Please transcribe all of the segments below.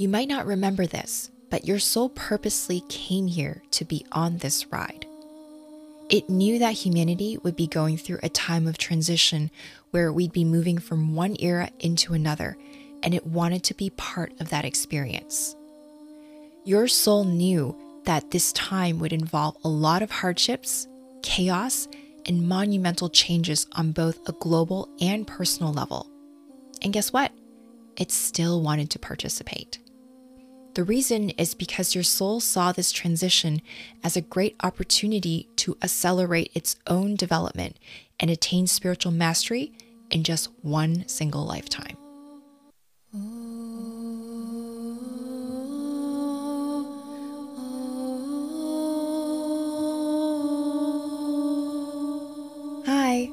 You might not remember this, but your soul purposely came here to be on this ride. It knew that humanity would be going through a time of transition where we'd be moving from one era into another, and it wanted to be part of that experience. Your soul knew that this time would involve a lot of hardships, chaos, and monumental changes on both a global and personal level. And guess what? It still wanted to participate. The reason is because your soul saw this transition as a great opportunity to accelerate its own development and attain spiritual mastery in just one single lifetime. Hi,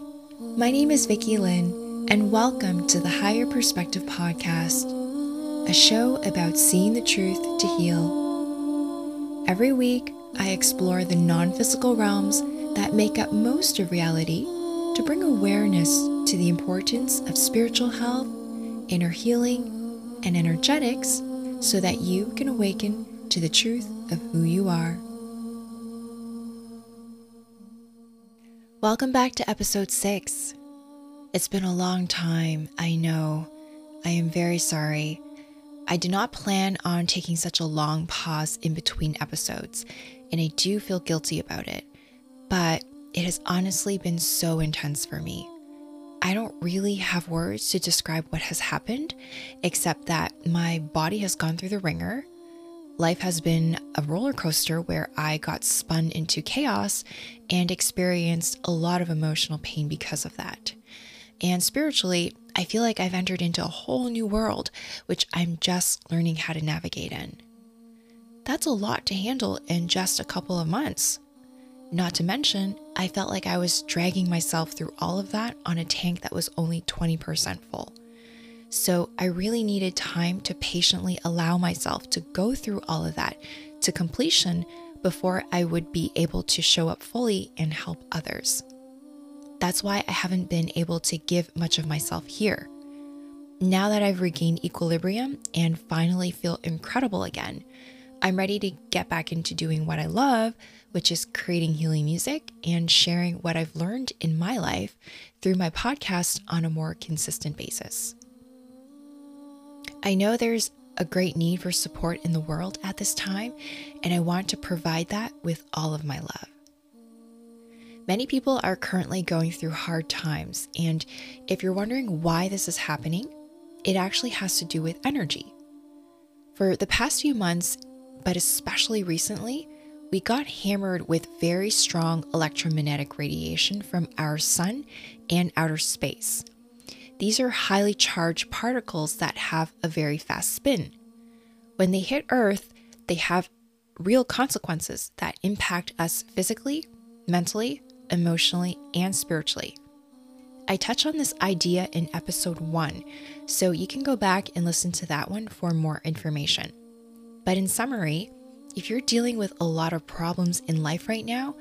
my name is VickiLynn, and welcome to the Higher Perspective Podcast a show about seeing the truth to heal. Every week, I explore the non physical realms that make up most of reality to bring awareness to the importance of spiritual health, inner healing, and energetics so that you can awaken to the truth of who you are. Welcome back to episode 6. It's been a long time, I know. I am very sorry. I do not plan on taking such a long pause in between episodes, and I do feel guilty about it. But it has honestly been so intense for me. I don't really have words to describe what has happened, except that my body has gone through the wringer. Life has been a roller coaster where I got spun into chaos and experienced a lot of emotional pain because of that. And spiritually, I feel like I've entered into a whole new world, which I'm just learning how to navigate in. That's a lot to handle in just a couple of months. Not to mention, I felt like I was dragging myself through all of that on a tank that was only 20% full. So I really needed time to patiently allow myself to go through all of that to completion before I would be able to show up fully and help others. That's why I haven't been able to give much of myself here. Now that I've regained equilibrium and finally feel incredible again, I'm ready to get back into doing what I love, which is creating healing music and sharing what I've learned in my life through my podcast on a more consistent basis. I know there's a great need for support in the world at this time, and I want to provide that with all of my love. Many people are currently going through hard times, and if you're wondering why this is happening, it actually has to do with energy. For the past few months, but especially recently, we got hammered with very strong electromagnetic radiation from our sun and outer space. These are highly charged particles that have a very fast spin. When they hit Earth, they have real consequences that impact us physically, mentally, emotionally, and spiritually. I touch on this idea in episode one, so you can go back and listen to that one for more information. But in summary, if you're dealing with a lot of problems in life right now,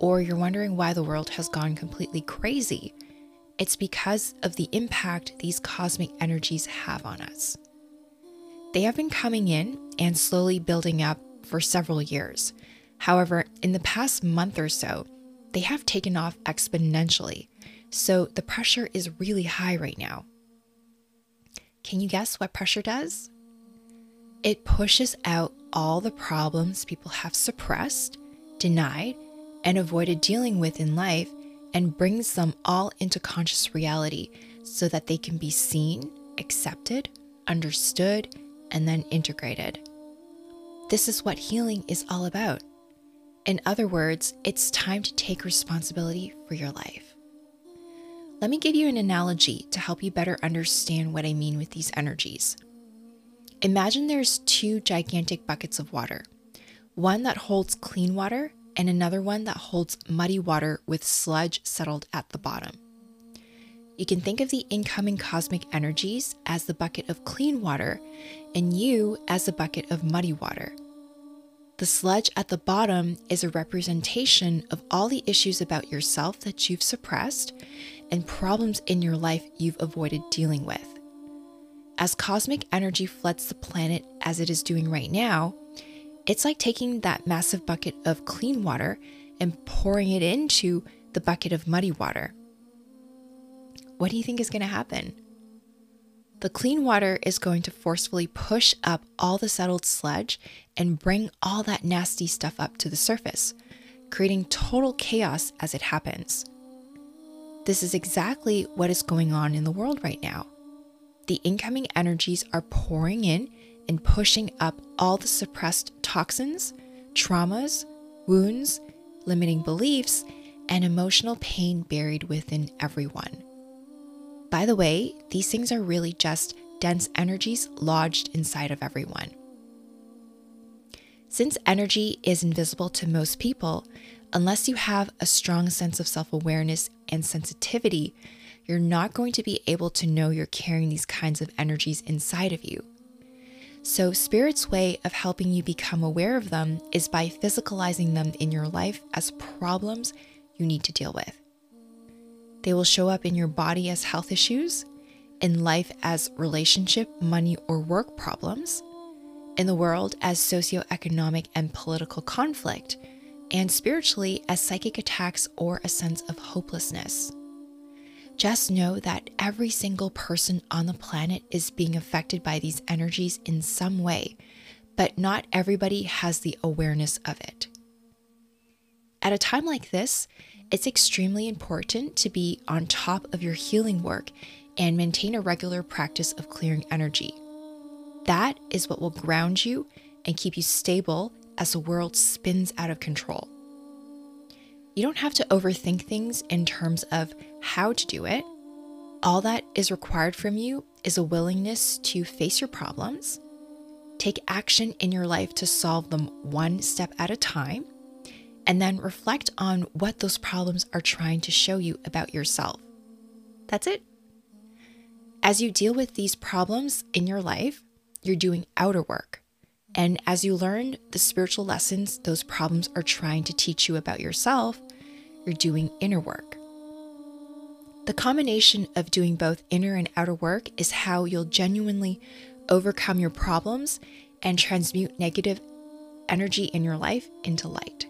or you're wondering why the world has gone completely crazy, it's because of the impact these cosmic energies have on us. They have been coming in and slowly building up for several years. However, in the past month or so, they have taken off exponentially. So the pressure is really high right now. Can you guess what pressure does? It pushes out all the problems people have suppressed, denied, and avoided dealing with in life and brings them all into conscious reality so that they can be seen, accepted, understood, and then integrated. This is what healing is all about. In other words, it's time to take responsibility for your life. Let me give you an analogy to help you better understand what I mean with these energies. Imagine there's two gigantic buckets of water one that holds clean water and another one that holds muddy water with sludge settled at the bottom. You can think of the incoming cosmic energies as the bucket of clean water and you as the bucket of muddy water. The sludge at the bottom is a representation of all the issues about yourself that you've suppressed and problems in your life you've avoided dealing with. as cosmic energy floods the planet as it is doing right now, it's like taking that massive bucket of clean water and pouring it into the bucket of muddy water. What do you think is going to happen? The clean water is going to forcefully push up all the settled sludge and bring all that nasty stuff up to the surface, creating total chaos as it happens. This is exactly what is going on in the world right now. The incoming energies are pouring in and pushing up all the suppressed toxins, traumas, wounds, limiting beliefs, and emotional pain buried within everyone. By the way, these things are really just dense energies lodged inside of everyone. Since energy is invisible to most people, unless you have a strong sense of self awareness and sensitivity, you're not going to be able to know you're carrying these kinds of energies inside of you. So, Spirit's way of helping you become aware of them is by physicalizing them in your life as problems you need to deal with. They will show up in your body as health issues, in life as relationship, money, or work problems, in the world as socioeconomic and political conflict, and spiritually as psychic attacks or a sense of hopelessness. Just know that every single person on the planet is being affected by these energies in some way, but not everybody has the awareness of it. At a time like this, it's extremely important to be on top of your healing work and maintain a regular practice of clearing energy. That is what will ground you and keep you stable as the world spins out of control. You don't have to overthink things in terms of how to do it. All that is required from you is a willingness to face your problems, take action in your life to solve them one step at a time and then reflect on what those problems are trying to show you about yourself. That's it. As you deal with these problems in your life, you're doing outer work. And as you learn the spiritual lessons those problems are trying to teach you about yourself, you're doing inner work. The combination of doing both inner and outer work is how you'll genuinely overcome your problems and transmute negative energy in your life into light.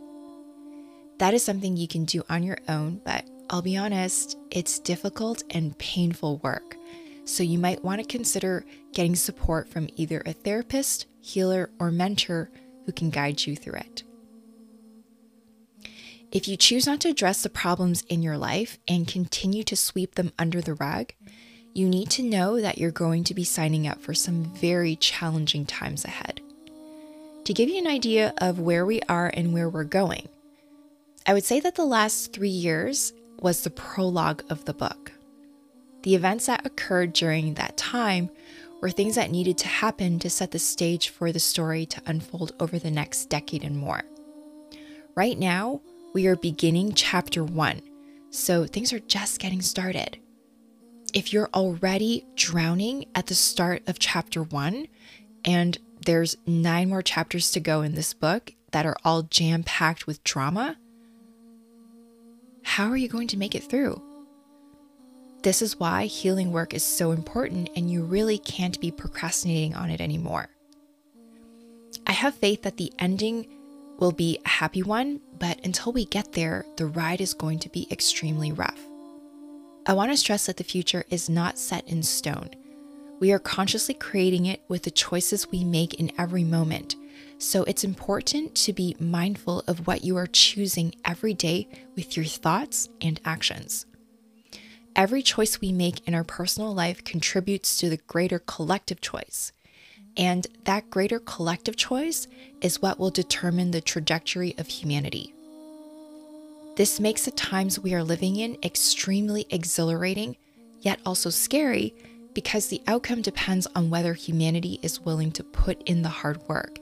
That is something you can do on your own, but I'll be honest, it's difficult and painful work. So you might want to consider getting support from either a therapist, healer, or mentor who can guide you through it. If you choose not to address the problems in your life and continue to sweep them under the rug, you need to know that you're going to be signing up for some very challenging times ahead. To give you an idea of where we are and where we're going, I would say that the last three years was the prologue of the book. The events that occurred during that time were things that needed to happen to set the stage for the story to unfold over the next decade and more. Right now, we are beginning chapter one, so things are just getting started. If you're already drowning at the start of chapter one, and there's nine more chapters to go in this book that are all jam packed with drama, how are you going to make it through? This is why healing work is so important and you really can't be procrastinating on it anymore. I have faith that the ending will be a happy one, but until we get there, the ride is going to be extremely rough. I want to stress that the future is not set in stone. We are consciously creating it with the choices we make in every moment so it's important to be mindful of what you are choosing every day with your thoughts and actions. Every choice we make in our personal life contributes to the greater collective choice. And that greater collective choice is what will determine the trajectory of humanity. This makes the times we are living in extremely exhilarating, yet also scary, because the outcome depends on whether humanity is willing to put in the hard work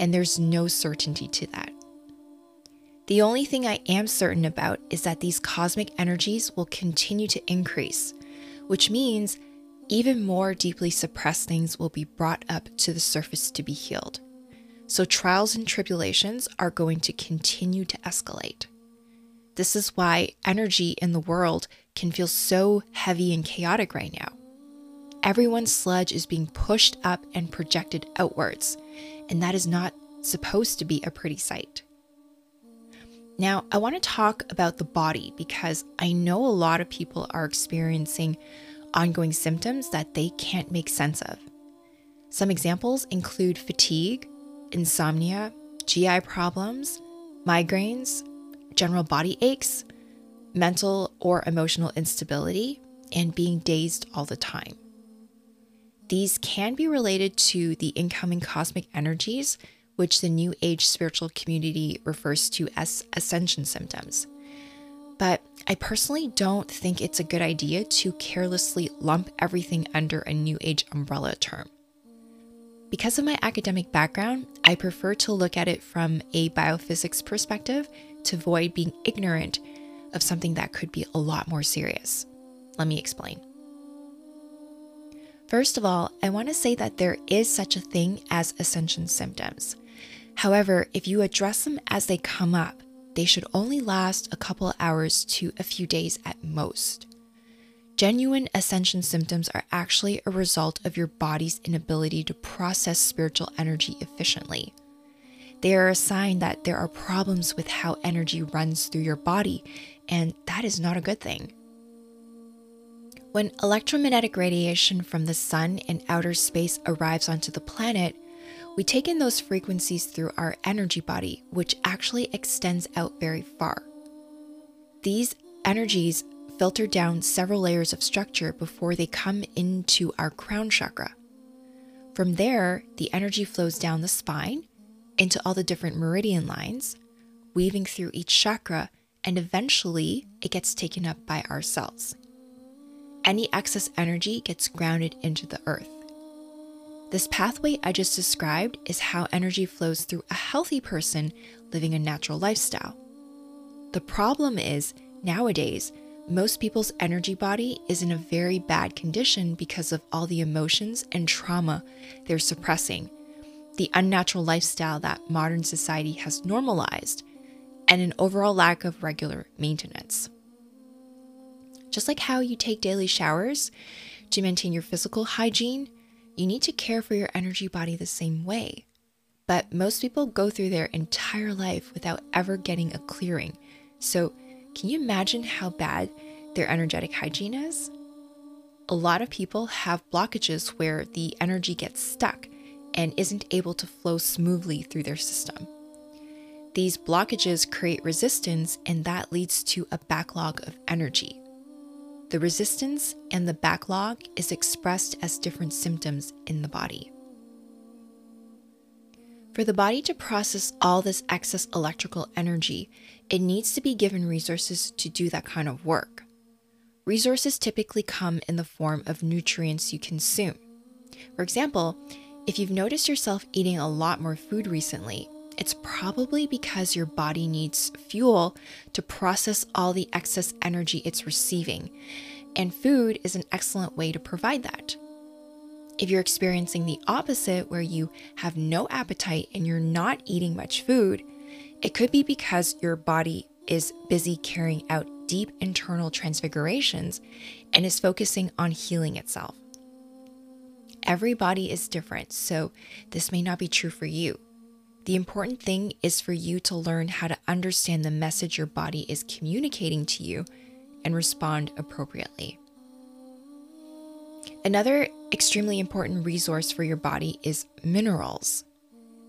and there's no certainty to that. The only thing I am certain about is that these cosmic energies will continue to increase, which means even more deeply suppressed things will be brought up to the surface to be healed. So, trials and tribulations are going to continue to escalate. This is why energy in the world can feel so heavy and chaotic right now. everyone's sludge is being pushed up and projected outwards, and that is not supposed to be a pretty sight. Now, I want to talk about the body because I know a lot of people are experiencing ongoing symptoms that they can't make sense of. Some examples include fatigue, insomnia, GI problems, migraines, general body aches, mental or emotional instability, and being dazed all the time. These can be related to the incoming cosmic energies, which the New Age spiritual community refers to as ascension symptoms. But I personally don't think it's a good idea to carelessly lump everything under a New Age umbrella term. Because of my academic background, I prefer to look at it from a biophysics perspective to avoid being ignorant of something that could be a lot more serious. Let me explain. First of all, I want to say that there is such a thing as ascension symptoms. However, if you address them as they come up, they should only last a couple hours to a few days at most. Genuine ascension symptoms are actually a result of your body's inability to process spiritual energy efficiently. They are a sign that there are problems with how energy runs through your body, and that is not a good thing. When electromagnetic radiation from the sun and outer space arrives onto the planet, we take in those frequencies through our energy body, which actually extends out very far. These energies filter down several layers of structure before they come into our crown chakra. From there, the energy flows down the spine into all the different meridian lines, weaving through each chakra, and eventually it gets taken up by our cells. Any excess energy gets grounded into the earth. This pathway I just described is how energy flows through a healthy person living a natural lifestyle. The problem is, nowadays, most people's energy body is in a very bad condition because of all the emotions and trauma they're suppressing, the unnatural lifestyle that modern society has normalized, and an overall lack of regular maintenance. Just like how you take daily showers to maintain your physical hygiene, you need to care for your energy body the same way. But most people go through their entire life without ever getting a clearing. So, can you imagine how bad their energetic hygiene is? A lot of people have blockages where the energy gets stuck and isn't able to flow smoothly through their system. These blockages create resistance, and that leads to a backlog of energy. The resistance and the backlog is expressed as different symptoms in the body. For the body to process all this excess electrical energy, it needs to be given resources to do that kind of work. Resources typically come in the form of nutrients you consume. For example, if you've noticed yourself eating a lot more food recently, it's probably because your body needs fuel to process all the excess energy it's receiving, and food is an excellent way to provide that. If you're experiencing the opposite, where you have no appetite and you're not eating much food, it could be because your body is busy carrying out deep internal transfigurations and is focusing on healing itself. Every body is different, so this may not be true for you. The important thing is for you to learn how to understand the message your body is communicating to you and respond appropriately. Another extremely important resource for your body is minerals.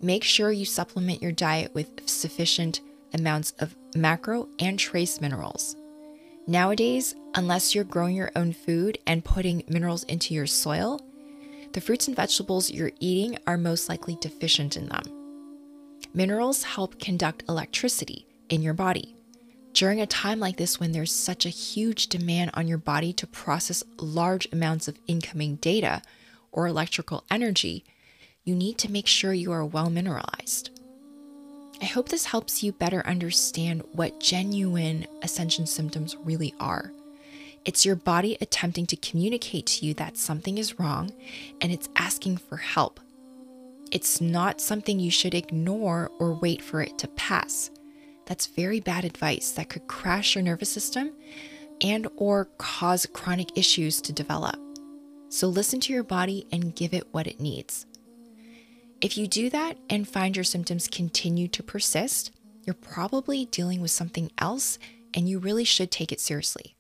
Make sure you supplement your diet with sufficient amounts of macro and trace minerals. Nowadays, unless you're growing your own food and putting minerals into your soil, the fruits and vegetables you're eating are most likely deficient in them. Minerals help conduct electricity in your body. During a time like this, when there's such a huge demand on your body to process large amounts of incoming data or electrical energy, you need to make sure you are well mineralized. I hope this helps you better understand what genuine ascension symptoms really are. It's your body attempting to communicate to you that something is wrong and it's asking for help. It's not something you should ignore or wait for it to pass. That's very bad advice that could crash your nervous system and or cause chronic issues to develop. So listen to your body and give it what it needs. If you do that and find your symptoms continue to persist, you're probably dealing with something else and you really should take it seriously.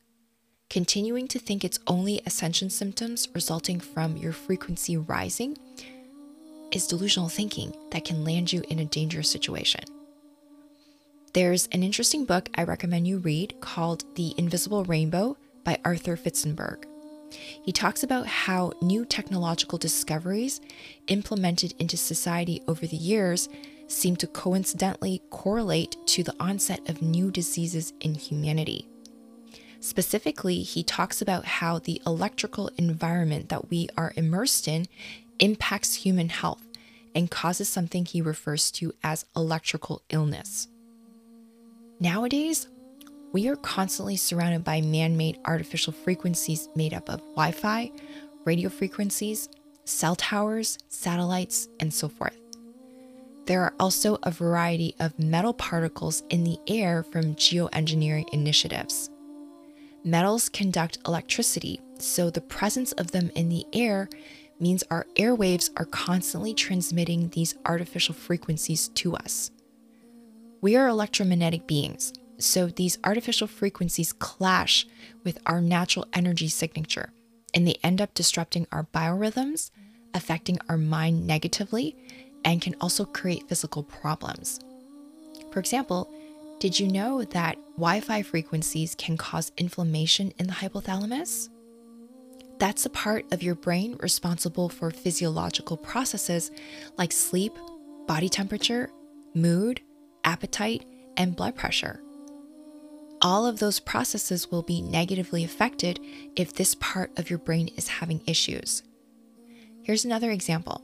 Continuing to think it's only ascension symptoms resulting from your frequency rising is delusional thinking that can land you in a dangerous situation. There's an interesting book I recommend you read called The Invisible Rainbow by Arthur Firstenberg. He talks about how new technological discoveries implemented into society over the years seem to coincidentally correlate to the onset of new diseases in humanity. Specifically, he talks about how the electrical environment that we are immersed in impacts human health and causes something he refers to as electrical illness. Nowadays, we are constantly surrounded by man made artificial frequencies made up of Wi Fi, radio frequencies, cell towers, satellites, and so forth. There are also a variety of metal particles in the air from geoengineering initiatives. Metals conduct electricity, so the presence of them in the air means our airwaves are constantly transmitting these artificial frequencies to us. We are electromagnetic beings, so these artificial frequencies clash with our natural energy signature, and they end up disrupting our biorhythms, affecting our mind negatively, and can also create physical problems. For example, did you know that Wi Fi frequencies can cause inflammation in the hypothalamus? That's the part of your brain responsible for physiological processes like sleep, body temperature, mood, appetite, and blood pressure. All of those processes will be negatively affected if this part of your brain is having issues. Here's another example.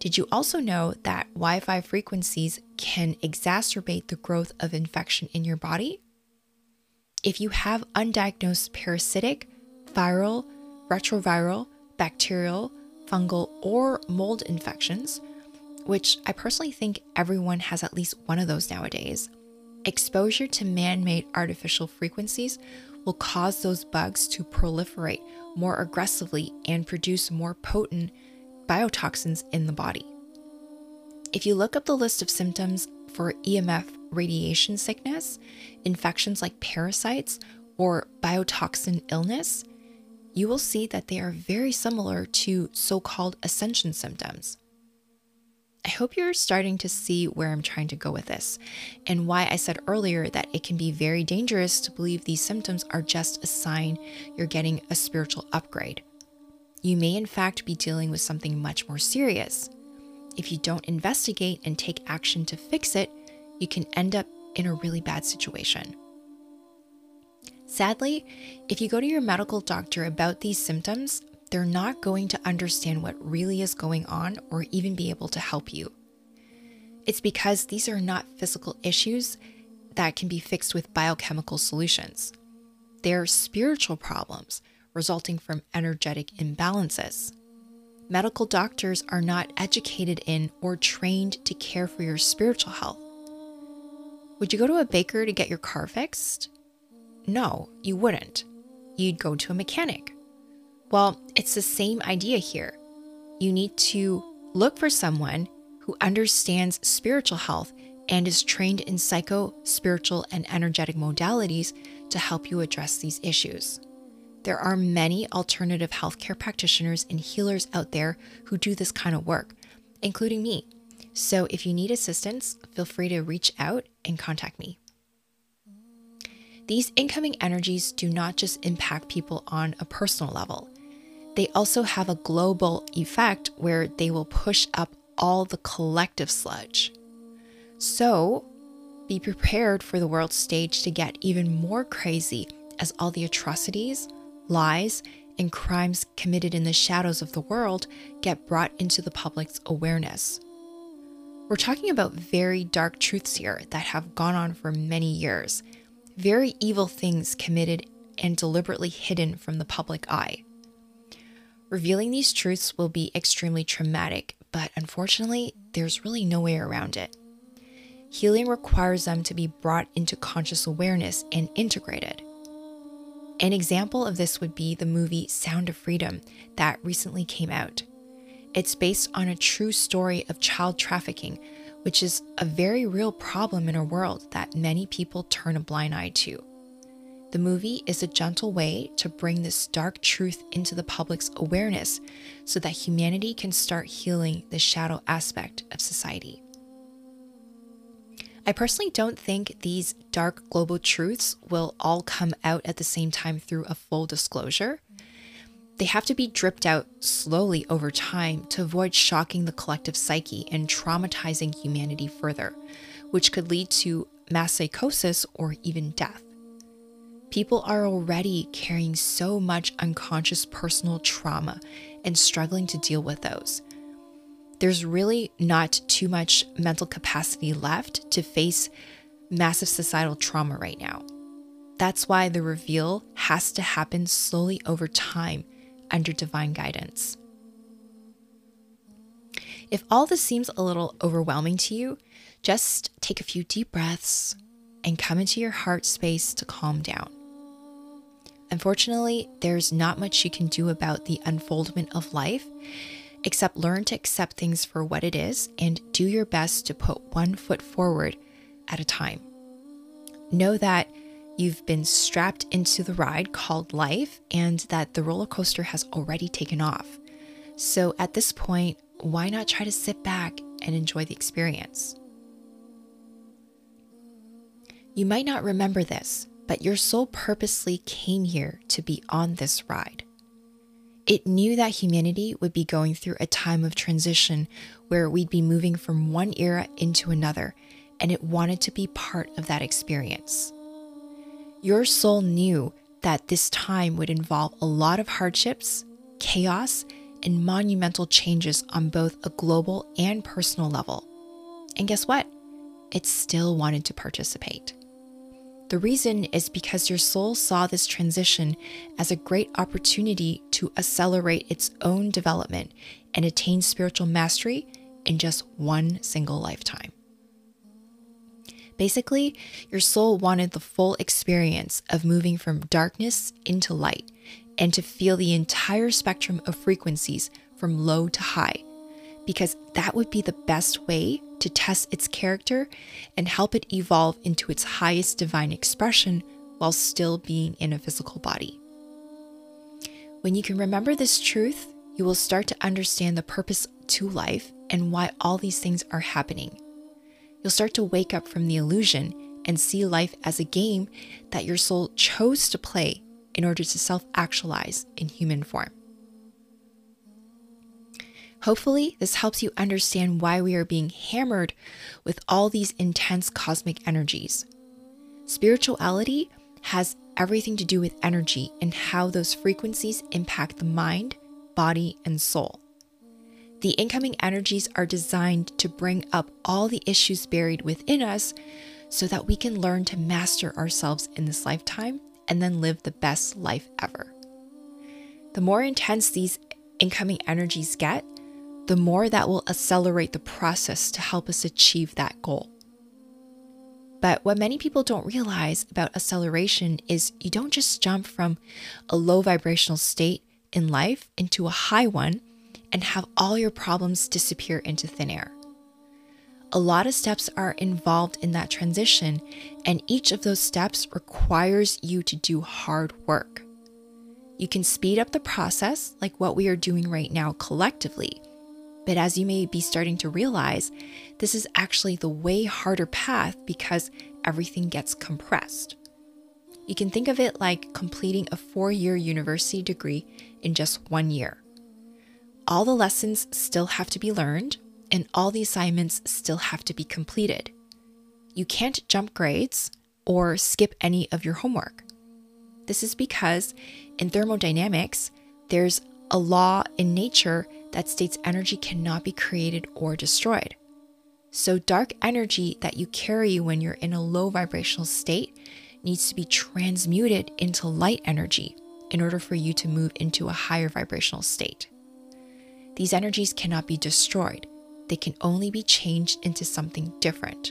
Did you also know that Wi Fi frequencies can exacerbate the growth of infection in your body? If you have undiagnosed parasitic, viral, retroviral, bacterial, fungal, or mold infections, which I personally think everyone has at least one of those nowadays, exposure to man made artificial frequencies will cause those bugs to proliferate more aggressively and produce more potent biotoxins in the body. If you look up the list of symptoms for EMF radiation sickness, infections like parasites, or biotoxin illness, you will see that they are very similar to so called ascension symptoms. I hope you're starting to see where I'm trying to go with this, and why I said earlier that it can be very dangerous to believe these symptoms are just a sign you're getting a spiritual upgrade. You may, in fact, be dealing with something much more serious. If you don't investigate and take action to fix it, you can end up in a really bad situation. Sadly, if you go to your medical doctor about these symptoms, they're not going to understand what really is going on or even be able to help you. It's because these are not physical issues that can be fixed with biochemical solutions. They're spiritual problems resulting from energetic imbalances. Medical doctors are not educated in or trained to care for your spiritual health. Would you go to a baker to get your car fixed? No, you wouldn't. You'd go to a mechanic well, it's the same idea here. You need to look for someone who understands spiritual health and is trained in psycho, spiritual, and energetic modalities to help you address these issues. There are many alternative healthcare practitioners and healers out there who do this kind of work, including me. So if you need assistance, feel free to reach out and contact me. These incoming energies do not just impact people on a personal level they also have a global effect where they will push up all the collective sludge. So, be prepared for the world stage to get even more crazy as all the atrocities, lies, and crimes committed in the shadows of the world get brought into the public's awareness. We're talking about very dark truths here that have gone on for many years, very evil things committed and deliberately hidden from the public eye. Revealing these truths will be extremely traumatic, but unfortunately, there's really no way around it. Healing requires them to be brought into conscious awareness and integrated. An example of this would be the movie Sound of Freedom that recently came out. It's based on a true story of child trafficking, which is a very real problem in our world that many people turn a blind eye to. The movie is a gentle way to bring this dark truth into the public's awareness so that humanity can start healing the shadow aspect of society. I personally don't think these dark global truths will all come out at the same time through a full disclosure. They have to be dripped out slowly over time to avoid shocking the collective psyche and traumatizing humanity further, which could lead to mass psychosis or even death. People are already carrying so much unconscious personal trauma and struggling to deal with those. There's really not too much mental capacity left to face massive societal trauma right now. That's why the reveal has to happen slowly over time under divine guidance. If all this seems a little overwhelming to you, just take a few deep breaths and come into your heart space to calm down. Unfortunately, there's not much you can do about the unfoldment of life except learn to accept things for what it is and do your best to put one foot forward at a time. Know that you've been strapped into the ride called life and that the roller coaster has already taken off. So at this point, why not try to sit back and enjoy the experience? You might not remember this, but your soul purposely came here to be on this ride. It knew that humanity would be going through a time of transition where we'd be moving from one era into another, and it wanted to be part of that experience. Your soul knew that this time would involve a lot of hardships, chaos, and monumental changes on both a global and personal level. And guess what? It still wanted to participate. The reason is because your soul saw this transition as a great opportunity to accelerate its own development and attain spiritual mastery in just one single lifetime. Basically, your soul wanted the full experience of moving from darkness into light and to feel the entire spectrum of frequencies from low to high, because that would be the best way to test its character and help it evolve into its highest divine expression while still being in a physical body. When you can remember this truth, you will start to understand the purpose to life and why all these things are happening. You'll start to wake up from the illusion and see life as a game that your soul chose to play in order to self actualize in human form. Hopefully, this helps you understand why we are being hammered with all these intense cosmic energies. Spirituality has everything to do with energy and how those frequencies impact the mind, body, and soul. The incoming energies are designed to bring up all the issues buried within us so that we can learn to master ourselves in this lifetime and then live the best life ever. The more intense these incoming energies get, the more that will accelerate the process to help us achieve that goal. But what many people don't realize about acceleration is you don't just jump from a low vibrational state in life into a high one and have all your problems disappear into thin air. A lot of steps are involved in that transition, and each of those steps requires you to do hard work. You can speed up the process, like what we are doing right now collectively, but as you may be starting to realize, this is actually the way harder path because everything gets compressed. You can think of it like completing a four year university degree in just one year. All the lessons still have to be learned, and all the assignments still have to be completed. You can't jump grades or skip any of your homework. This is because in thermodynamics, there's a law in nature that states energy cannot be created or destroyed. So, dark energy that you carry when you're in a low vibrational state needs to be transmuted into light energy in order for you to move into a higher vibrational state. These energies cannot be destroyed, they can only be changed into something different.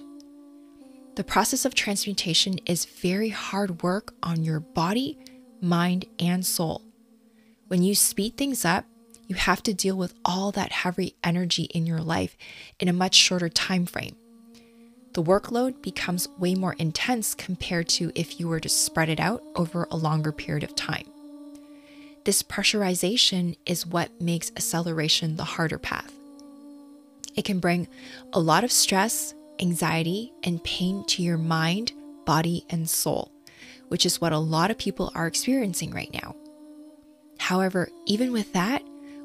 The process of transmutation is very hard work on your body, mind, and soul. When you speed things up, you have to deal with all that heavy energy in your life in a much shorter time frame. The workload becomes way more intense compared to if you were to spread it out over a longer period of time. This pressurization is what makes acceleration the harder path. It can bring a lot of stress, anxiety, and pain to your mind, body, and soul, which is what a lot of people are experiencing right now. However, even with that,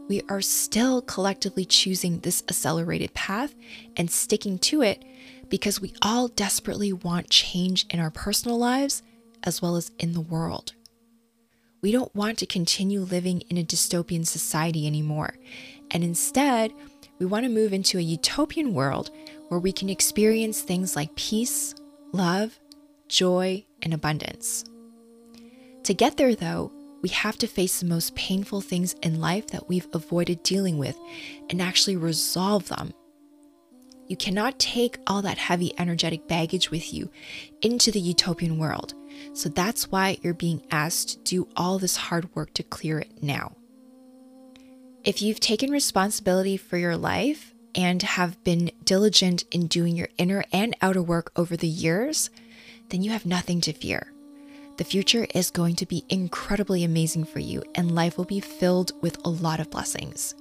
we are still collectively choosing this accelerated path and sticking to it because we all desperately want change in our personal lives as well as in the world. We don't want to continue living in a dystopian society anymore, and instead, we want to move into a utopian world where we can experience things like peace, love, joy, and abundance. To get there, though, we have to face the most painful things in life that we've avoided dealing with and actually resolve them. You cannot take all that heavy energetic baggage with you into the utopian world. So that's why you're being asked to do all this hard work to clear it now. If you've taken responsibility for your life and have been diligent in doing your inner and outer work over the years, then you have nothing to fear. The future is going to be incredibly amazing for you, and life will be filled with a lot of blessings.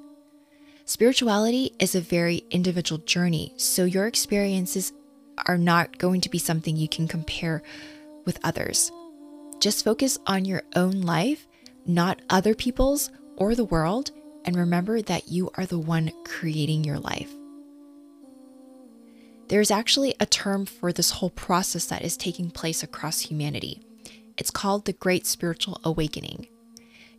Spirituality is a very individual journey, so your experiences are not going to be something you can compare with others. Just focus on your own life, not other people's or the world, and remember that you are the one creating your life. There's actually a term for this whole process that is taking place across humanity. It's called the Great Spiritual Awakening.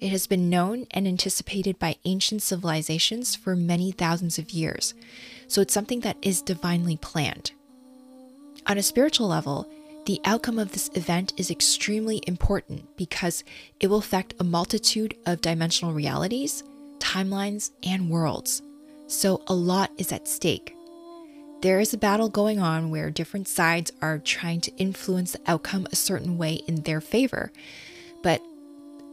It has been known and anticipated by ancient civilizations for many thousands of years, so it's something that is divinely planned. On a spiritual level, the outcome of this event is extremely important because it will affect a multitude of dimensional realities, timelines, and worlds. So, a lot is at stake. There is a battle going on where different sides are trying to influence the outcome a certain way in their favor. But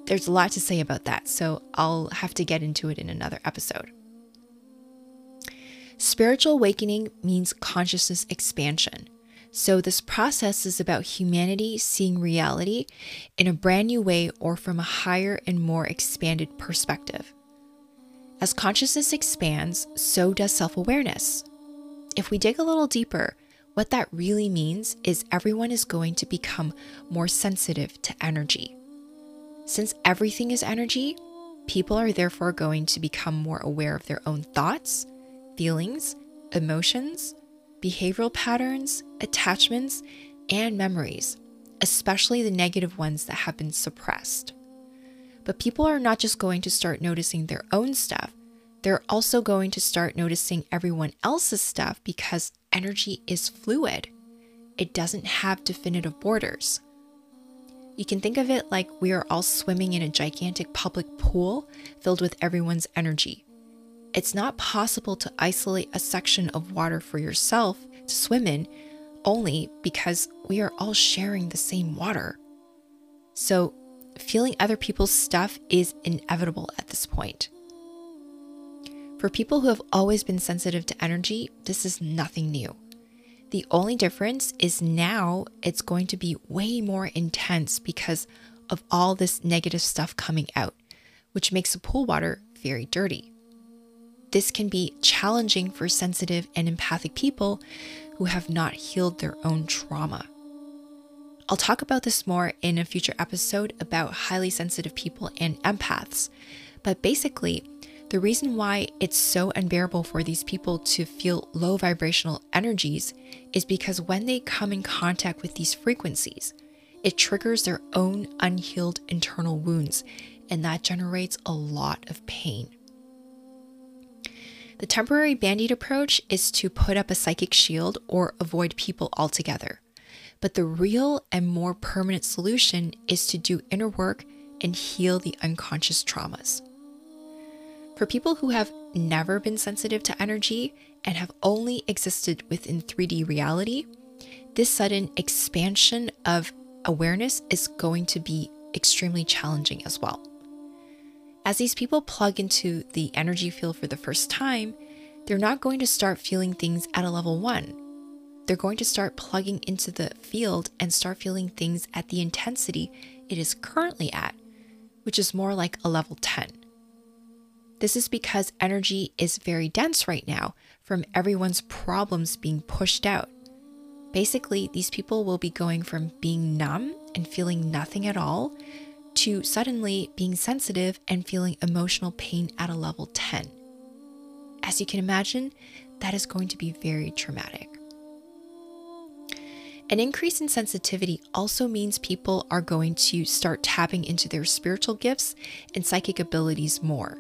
there's a lot to say about that, so I'll have to get into it in another episode. Spiritual awakening means consciousness expansion. So, this process is about humanity seeing reality in a brand new way or from a higher and more expanded perspective. As consciousness expands, so does self awareness. If we dig a little deeper, what that really means is everyone is going to become more sensitive to energy. Since everything is energy, people are therefore going to become more aware of their own thoughts, feelings, emotions, behavioral patterns, attachments, and memories, especially the negative ones that have been suppressed. But people are not just going to start noticing their own stuff, they're also going to start noticing everyone else's stuff because energy is fluid. It doesn't have definitive borders. You can think of it like we are all swimming in a gigantic public pool filled with everyone's energy. It's not possible to isolate a section of water for yourself to swim in only because we are all sharing the same water. So, feeling other people's stuff is inevitable at this point. For people who have always been sensitive to energy, this is nothing new. The only difference is now it's going to be way more intense because of all this negative stuff coming out, which makes the pool water very dirty. This can be challenging for sensitive and empathic people who have not healed their own trauma. I'll talk about this more in a future episode about highly sensitive people and empaths, but basically, the reason why it's so unbearable for these people to feel low vibrational energies is because when they come in contact with these frequencies, it triggers their own unhealed internal wounds, and that generates a lot of pain. The temporary band aid approach is to put up a psychic shield or avoid people altogether. But the real and more permanent solution is to do inner work and heal the unconscious traumas. For people who have never been sensitive to energy and have only existed within 3D reality, this sudden expansion of awareness is going to be extremely challenging as well. As these people plug into the energy field for the first time, they're not going to start feeling things at a level one. They're going to start plugging into the field and start feeling things at the intensity it is currently at, which is more like a level 10. This is because energy is very dense right now from everyone's problems being pushed out. Basically, these people will be going from being numb and feeling nothing at all to suddenly being sensitive and feeling emotional pain at a level 10. As you can imagine, that is going to be very traumatic. An increase in sensitivity also means people are going to start tapping into their spiritual gifts and psychic abilities more.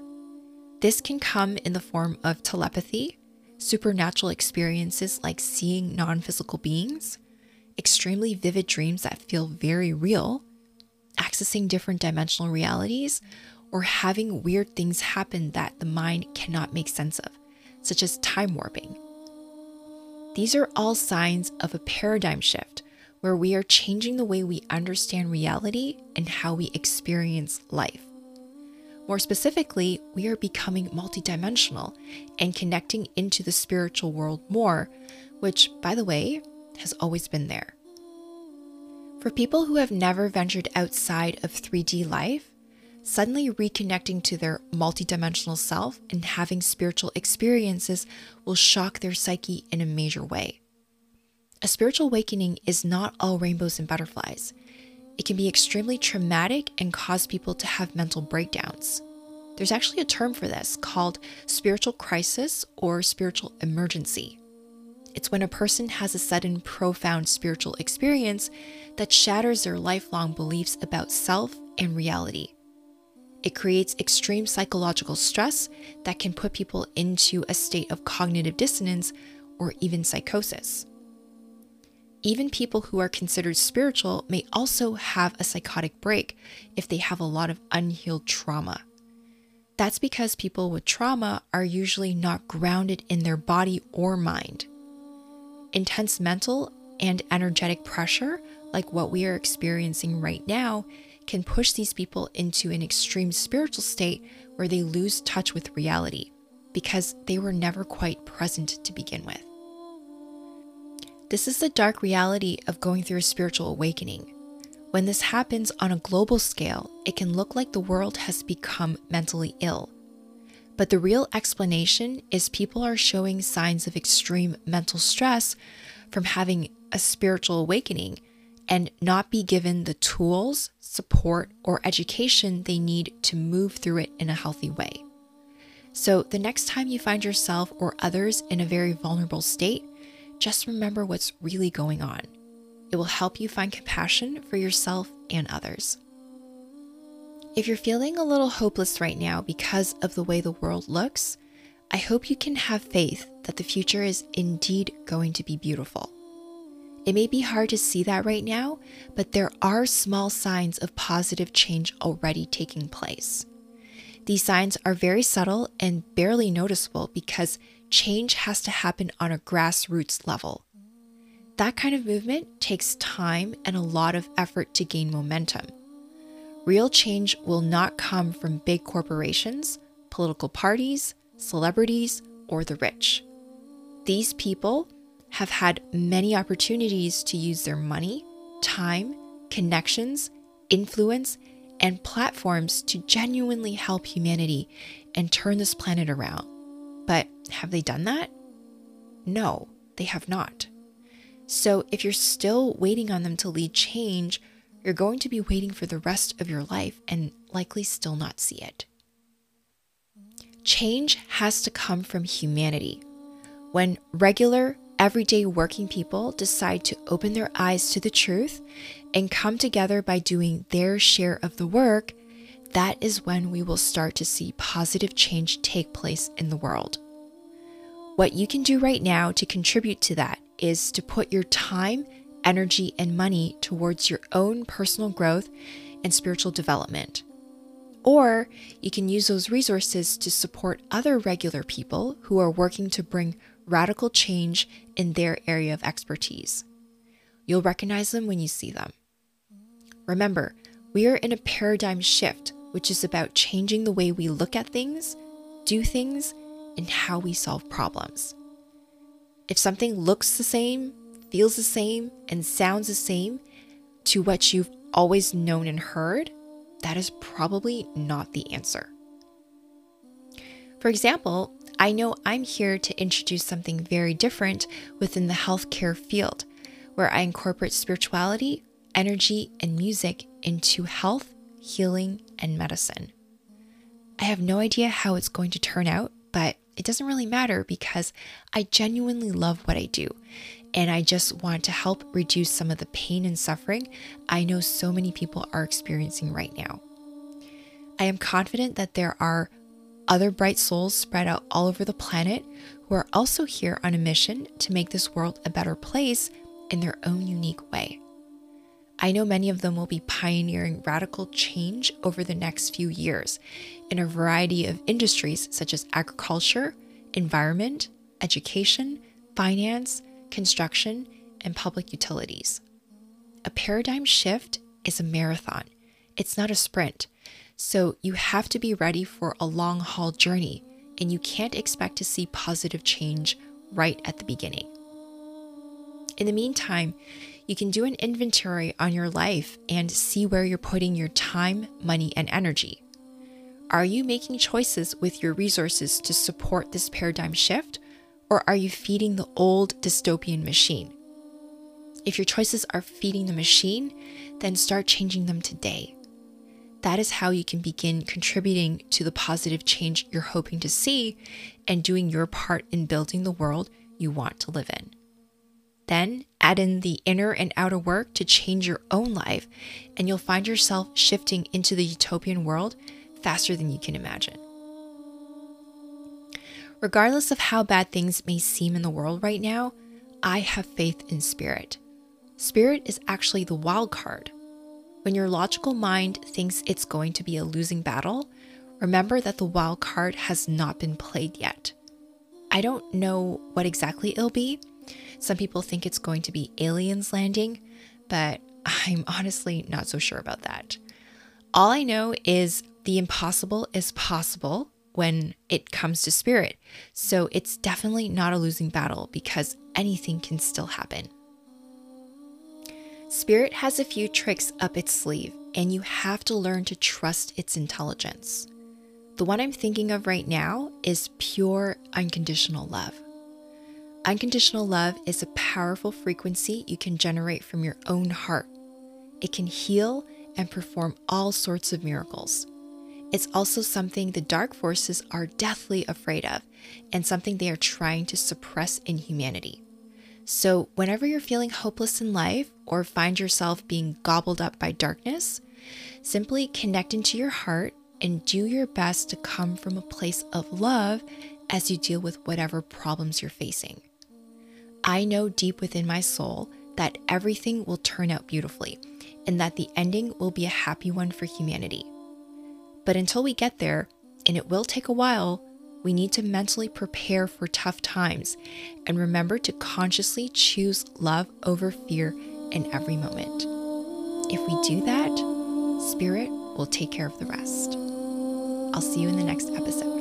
This can come in the form of telepathy, supernatural experiences like seeing non physical beings, extremely vivid dreams that feel very real, accessing different dimensional realities, or having weird things happen that the mind cannot make sense of, such as time warping. These are all signs of a paradigm shift where we are changing the way we understand reality and how we experience life. More specifically, we are becoming multidimensional and connecting into the spiritual world more, which, by the way, has always been there. For people who have never ventured outside of 3D life, suddenly reconnecting to their multidimensional self and having spiritual experiences will shock their psyche in a major way. A spiritual awakening is not all rainbows and butterflies. It can be extremely traumatic and cause people to have mental breakdowns. There's actually a term for this called spiritual crisis or spiritual emergency. It's when a person has a sudden, profound spiritual experience that shatters their lifelong beliefs about self and reality. It creates extreme psychological stress that can put people into a state of cognitive dissonance or even psychosis. Even people who are considered spiritual may also have a psychotic break if they have a lot of unhealed trauma. That's because people with trauma are usually not grounded in their body or mind. Intense mental and energetic pressure, like what we are experiencing right now, can push these people into an extreme spiritual state where they lose touch with reality because they were never quite present to begin with. This is the dark reality of going through a spiritual awakening. When this happens on a global scale, it can look like the world has become mentally ill. But the real explanation is people are showing signs of extreme mental stress from having a spiritual awakening and not be given the tools, support, or education they need to move through it in a healthy way. So, the next time you find yourself or others in a very vulnerable state, just remember what's really going on. It will help you find compassion for yourself and others. If you're feeling a little hopeless right now because of the way the world looks, I hope you can have faith that the future is indeed going to be beautiful. It may be hard to see that right now, but there are small signs of positive change already taking place. These signs are very subtle and barely noticeable because change has to happen on a grassroots level. That kind of movement takes time and a lot of effort to gain momentum. Real change will not come from big corporations, political parties, celebrities, or the rich. These people have had many opportunities to use their money, time, connections, influence, and platforms to genuinely help humanity and turn this planet around. But have they done that? No, they have not. So if you're still waiting on them to lead change, you're going to be waiting for the rest of your life and likely still not see it. Change has to come from humanity. When regular, everyday working people decide to open their eyes to the truth and come together by doing their share of the work, that is when we will start to see positive change take place in the world. What you can do right now to contribute to that is to put your time, energy, and money towards your own personal growth and spiritual development. Or you can use those resources to support other regular people who are working to bring radical change in their area of expertise. You'll recognize them when you see them. Remember, We are in a paradigm shift, which is about changing the way we look at things, do things, and how we solve problems. If something looks the same, feels the same, and sounds the same to what you've always known and heard, that is probably not the answer. For example, I know I'm here to introduce something very different within the healthcare field, where I incorporate spirituality, energy, and music into health, healing, and medicine. I have no idea how it's going to turn out, but it doesn't really matter because I genuinely love what I do. And I just want to help reduce some of the pain and suffering I know so many people are experiencing right now. I am confident that there are other bright souls spread out all over the planet who are also here on a mission to make this world a better place in their own unique way. I know many of them will be pioneering radical change over the next few years in a variety of industries such as agriculture, environment, education, finance, construction, and public utilities. A paradigm shift is a marathon, it's not a sprint. So you have to be ready for a long haul journey, and you can't expect to see positive change right at the beginning. In the meantime, you can do an inventory on your life and see where you're putting your time, money, and energy. Are you making choices with your resources to support this paradigm shift, or are you feeding the old dystopian machine? If your choices are feeding the machine, then start changing them today. That is how you can begin contributing to the positive change you're hoping to see and doing your part in building the world you want to live in. Then add in the inner and outer work to change your own life, and you'll find yourself shifting into the utopian world faster than you can imagine. Regardless of how bad things may seem in the world right now, I have faith in spirit. Spirit is actually the wild card. When your logical mind thinks it's going to be a losing battle, remember that the wild card has not been played yet. I don't know what exactly it'll be, some people think it's going to be aliens landing, but I'm honestly not so sure about that. All I know is the impossible is possible when it comes to spirit. So it's definitely not a losing battle because anything can still happen. Spirit has a few tricks up its sleeve, and you have to learn to trust its intelligence. The one I'm thinking of right now is pure unconditional love. Unconditional love is a powerful frequency you can generate from your own heart. It can heal and perform all sorts of miracles. It's also something the dark forces are deathly afraid of and something they are trying to suppress in humanity. So, whenever you're feeling hopeless in life or find yourself being gobbled up by darkness, simply connect into your heart and do your best to come from a place of love as you deal with whatever problems you're facing. I know deep within my soul that everything will turn out beautifully and that the ending will be a happy one for humanity. But until we get there, and it will take a while, we need to mentally prepare for tough times and remember to consciously choose love over fear in every moment. If we do that, Spirit will take care of the rest. I'll see you in the next episode.